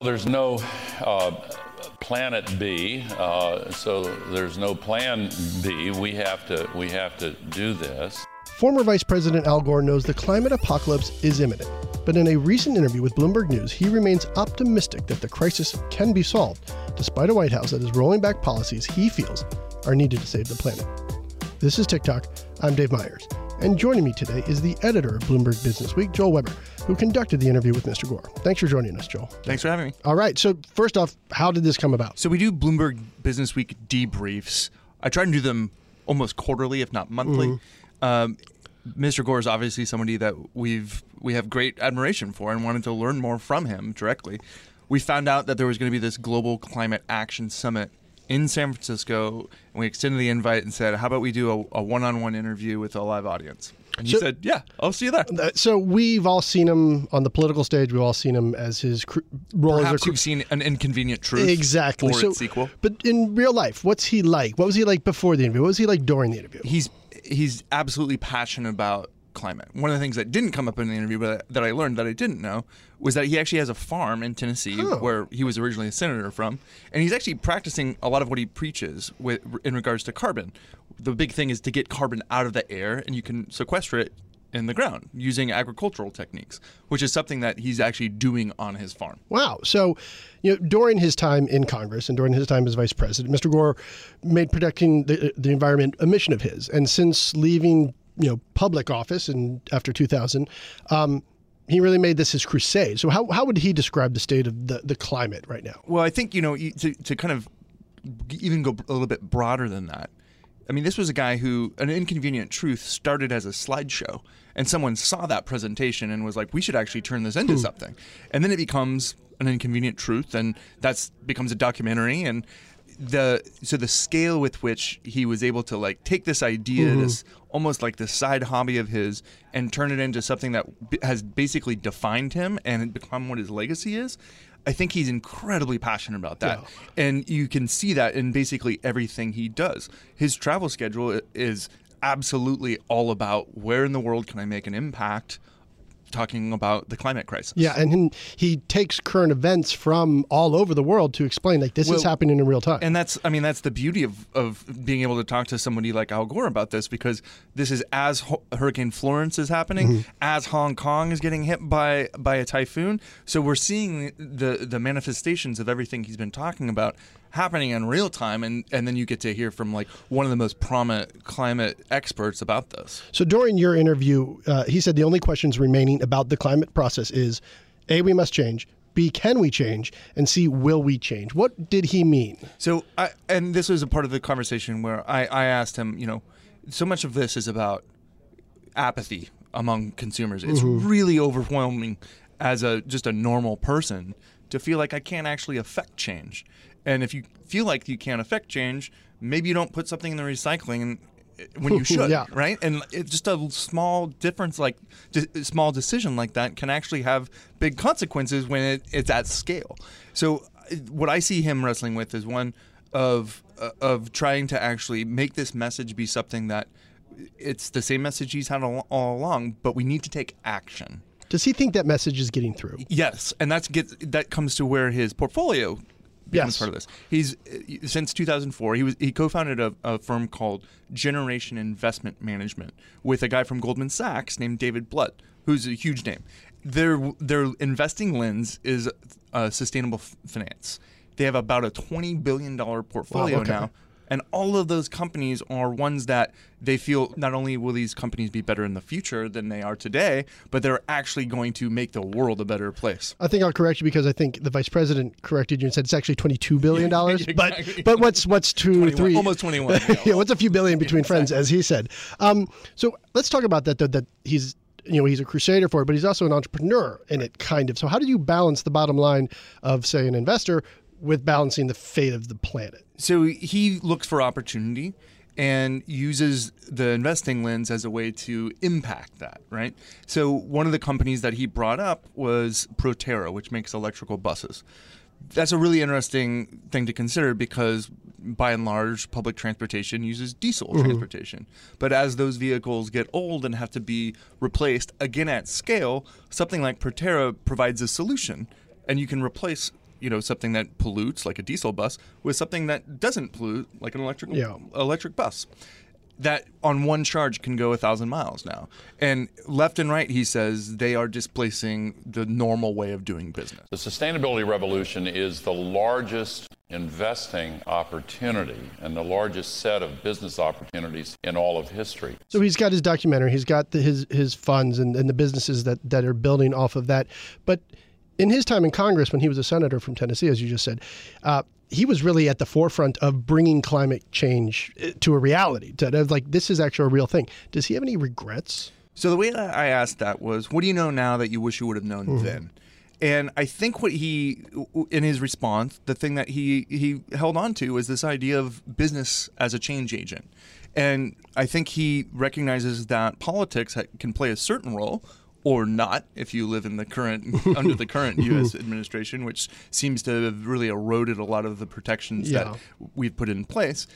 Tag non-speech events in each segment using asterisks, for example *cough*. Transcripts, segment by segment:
There's no uh, planet B, uh, so there's no plan B. We have to we have to do this. Former Vice President Al Gore knows the climate apocalypse is imminent, but in a recent interview with Bloomberg News, he remains optimistic that the crisis can be solved, despite a White House that is rolling back policies he feels are needed to save the planet. This is TicToc. I'm Dave Meyers. And joining me today is the editor of Bloomberg Businessweek, Joel Weber, who conducted the interview with Mr. Gore. Thanks for joining us, Joel. Thanks for having me. All right. So, first off, how did this come about? So, we do Bloomberg Businessweek debriefs. I try and do them almost quarterly, if not monthly. Mm-hmm. Um, Mr. Gore is obviously somebody that we've we have great admiration for and wanted to learn more from him directly. We found out that there was going to be this global climate action summit in San Francisco, and we extended the invite and said, "How about we do a, a one-on-one interview with a live audience?" And he so, said, "Yeah, I'll see you there." Uh, so we've all seen him on the political stage. We've all seen him as his cr- role. Perhaps as you've seen an inconvenient truth, exactly. For so, its sequel. But in real life, what's he like? What was he like before the interview? What was he like during the interview? He's he's absolutely passionate about climate. One of the things that didn't come up in the interview, but that I learned that I didn't know, was that he actually has a farm in Tennessee oh. where he was originally a senator from, and he's actually practicing a lot of what he preaches with in regards to carbon. The big thing is to get carbon out of the air, and you can sequester it in the ground using agricultural techniques, which is something that he's actually doing on his farm. Wow. So, you know, during his time in Congress and during his time as vice president, Mr. Gore made protecting the, the environment a mission of his. And since leaving you know public office and after 2000 um, he really made this his crusade. So how, how would he describe the state of the, the climate right now? Well i think you know to, to kind of even go a little bit broader than that i mean this was a guy who an inconvenient truth started as a slideshow and someone saw that presentation and was like we should actually turn this into hmm. something. And then it becomes an inconvenient truth and that's becomes a documentary and the so the scale with which he was able to like take this idea, mm-hmm. this almost like this side hobby of his, and turn it into something that b- has basically defined him and become what his legacy is. I think he's incredibly passionate about that. Yeah. And you can see that in basically everything he does. His travel schedule is absolutely all about where in the world can I make an impact talking about the climate crisis. Yeah, and he takes current events from all over the world to explain like this well, is happening in real time. And that's I mean that's the beauty of of being able to talk to somebody like Al Gore about this because this is as Ho- Hurricane Florence is happening, mm-hmm. as Hong Kong is getting hit by by a typhoon. So we're seeing the the manifestations of everything he's been talking about happening in real time and, and then you get to hear from like one of the most prominent climate experts about this so during your interview uh, he said the only questions remaining about the climate process is a we must change b can we change and c will we change what did he mean so I, and this was a part of the conversation where I, I asked him you know so much of this is about apathy among consumers it's mm-hmm. really overwhelming as a just a normal person to feel like I can't actually affect change. And if you feel like you can't affect change, maybe you don't put something in the recycling eh, when you *laughs* should, yeah. right? And it's just a small difference, like a small decision like that, can actually have big consequences when it, it's at scale. So, eh, what I see him wrestling with is one of uh, of trying to actually make this message be something that it's the same message he's had all, all along, but we need to take action. Does he think that message is getting through? Yes, and that's get that comes to where his portfolio yes. part of this. He's since 2004. He was he co-founded a, a, firm called Generation Investment Management with a guy from Goldman Sachs named David Blood, who's a huge name. Their their investing lens is uh, sustainable f- finance. They have about a 20 billion dollar portfolio wow, okay. now and all of those companies are ones that they feel not only will these companies be better in the future than they are today, but they're actually going to make the world a better place. I think I'll correct you because I think the vice president corrected you and said it's actually twenty-two *laughs* billion dollars. exactly. But but what's what's two three almost twenty-one? *laughs* yeah, what's a few billion between exactly. friends, as he said. Um, so let's talk about that. That, that he's you know he's a crusader for it, but he's also an entrepreneur in it, kind of. So how do you balance the bottom line of say an investor with balancing the fate of the planet? So he looks for opportunity and uses the investing lens as a way to impact that, right? So one of the companies that he brought up was Proterra, which makes electrical buses. That's a really interesting thing to consider because by and large public transportation uses diesel mm-hmm. transportation. But as those vehicles get old and have to be replaced again at scale, something like Proterra provides a solution and you can replace you know something that pollutes like a diesel bus with something that doesn't pollute like an electric Yeah. electric bus that on one charge can go a thousand miles now and left and right he says they are displacing the normal way of doing business The sustainability revolution is the largest investing opportunity and the largest set of business opportunities in all of history. So he's got his documentary, he's got the, his his funds and, and the businesses that, that are building off of that. But in his time in Congress, when he was a senator from Tennessee, as you just said, uh, he was really at the forefront of bringing climate change uh, to a reality. To, to, like this is actually a real thing. Does he have any regrets? So the way I asked that was, what do you know now that you wish you would have known then? And I think what he, in his response, the thing that he he held on to was this idea of business as a change agent. And I think he recognizes that politics can play a certain role or not if you live in the current *laughs* under the current US administration which seems to have really eroded a lot of the protections Yeah. that we've put in place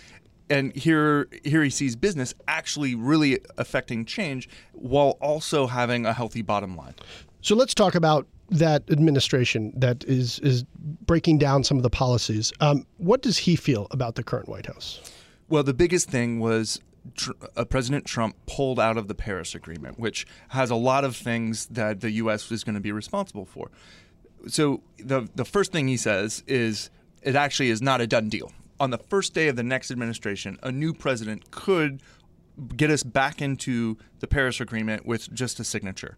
and here here he sees business actually really affecting change while also having a healthy bottom line So let's talk about that administration that is is breaking down some of the policies. Um, what does he feel about the current White House? Well, the biggest thing was tr- uh, President Trump pulled out of the Paris Agreement, which has a lot of things that the U.S. is going to be responsible for. So the the first thing he says is it actually is not a done deal. On the first day of the next administration, a new president could get us back into the Paris Agreement with just a signature.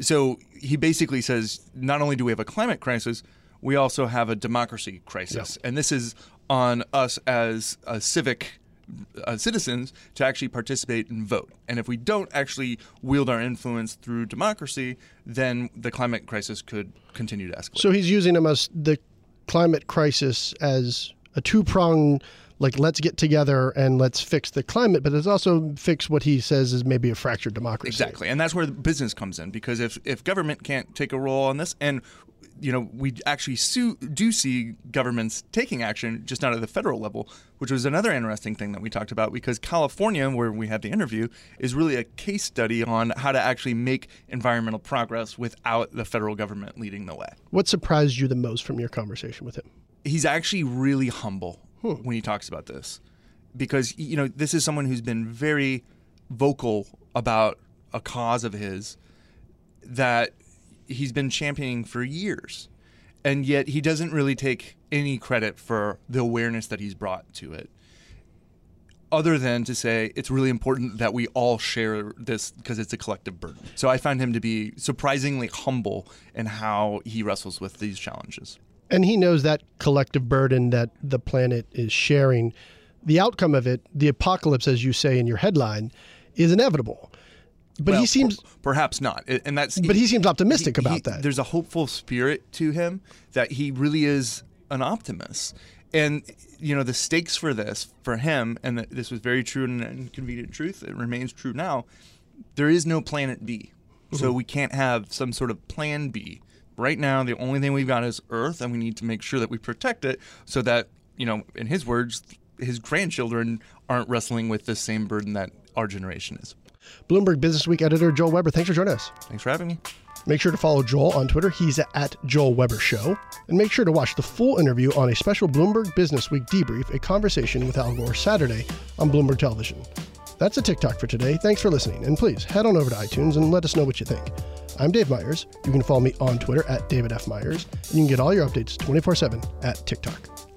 So he basically says not only do we have a climate crisis, we also have a democracy crisis. And this is on us as a civic uh, citizens to actually participate and vote. And if we don't actually wield our influence through democracy, then the climate crisis could continue to escalate. So he's using them as the climate crisis as a two prong, like let's get together and let's fix the climate, but it's also fix what he says is maybe a fractured democracy. Exactly, and that's where the business comes in because if if government can't take a role on this, and you know we actually su- do see governments taking action just not at the federal level, which was another interesting thing that we talked about because California, where we had the interview, is really a case study on how to actually make environmental progress without the federal government leading the way. What surprised you the most from your conversation with him? he's actually really humble hmm. when he talks about this because you know this is someone who's been very vocal about a cause of his that he's been championing for years and yet he doesn't really take any credit for the awareness that he's brought to it other than to say it's really important that we all share this because it's a collective burden. So I find him to be surprisingly humble in how he wrestles with these challenges. And he knows that collective burden that the planet is sharing. The outcome of it, the apocalypse, as you say in your headline, is inevitable. But Well, he seems, perhaps not, and that's. but he seems optimistic he- about he- that. There's a hopeful spirit to him that he really is an optimist, and you know the stakes for this for him, and this was very true in Inconvenient Truth. It remains true now. There is no Planet B, so mm-hmm. we can't have some sort of Plan B. Right now, the only thing we've got is Earth, and we need to make sure that we protect it so that you know, in his words, his grandchildren aren't wrestling with the same burden that our generation is. Bloomberg Businessweek editor Joel Weber, thanks for joining us. Thanks for having me. Make sure to follow Joel on Twitter. He's at Joel Weber Show. And make sure to watch the full interview on a special Bloomberg Businessweek debrief, a conversation with Al Gore Saturday on Bloomberg Television. That's a TicToc for today. Thanks for listening. And please head on over to iTunes and let us know what you think. I'm Dave Meyers. You can follow me on Twitter at David F. Meyers. And you can get all your updates 24 7 at TicToc.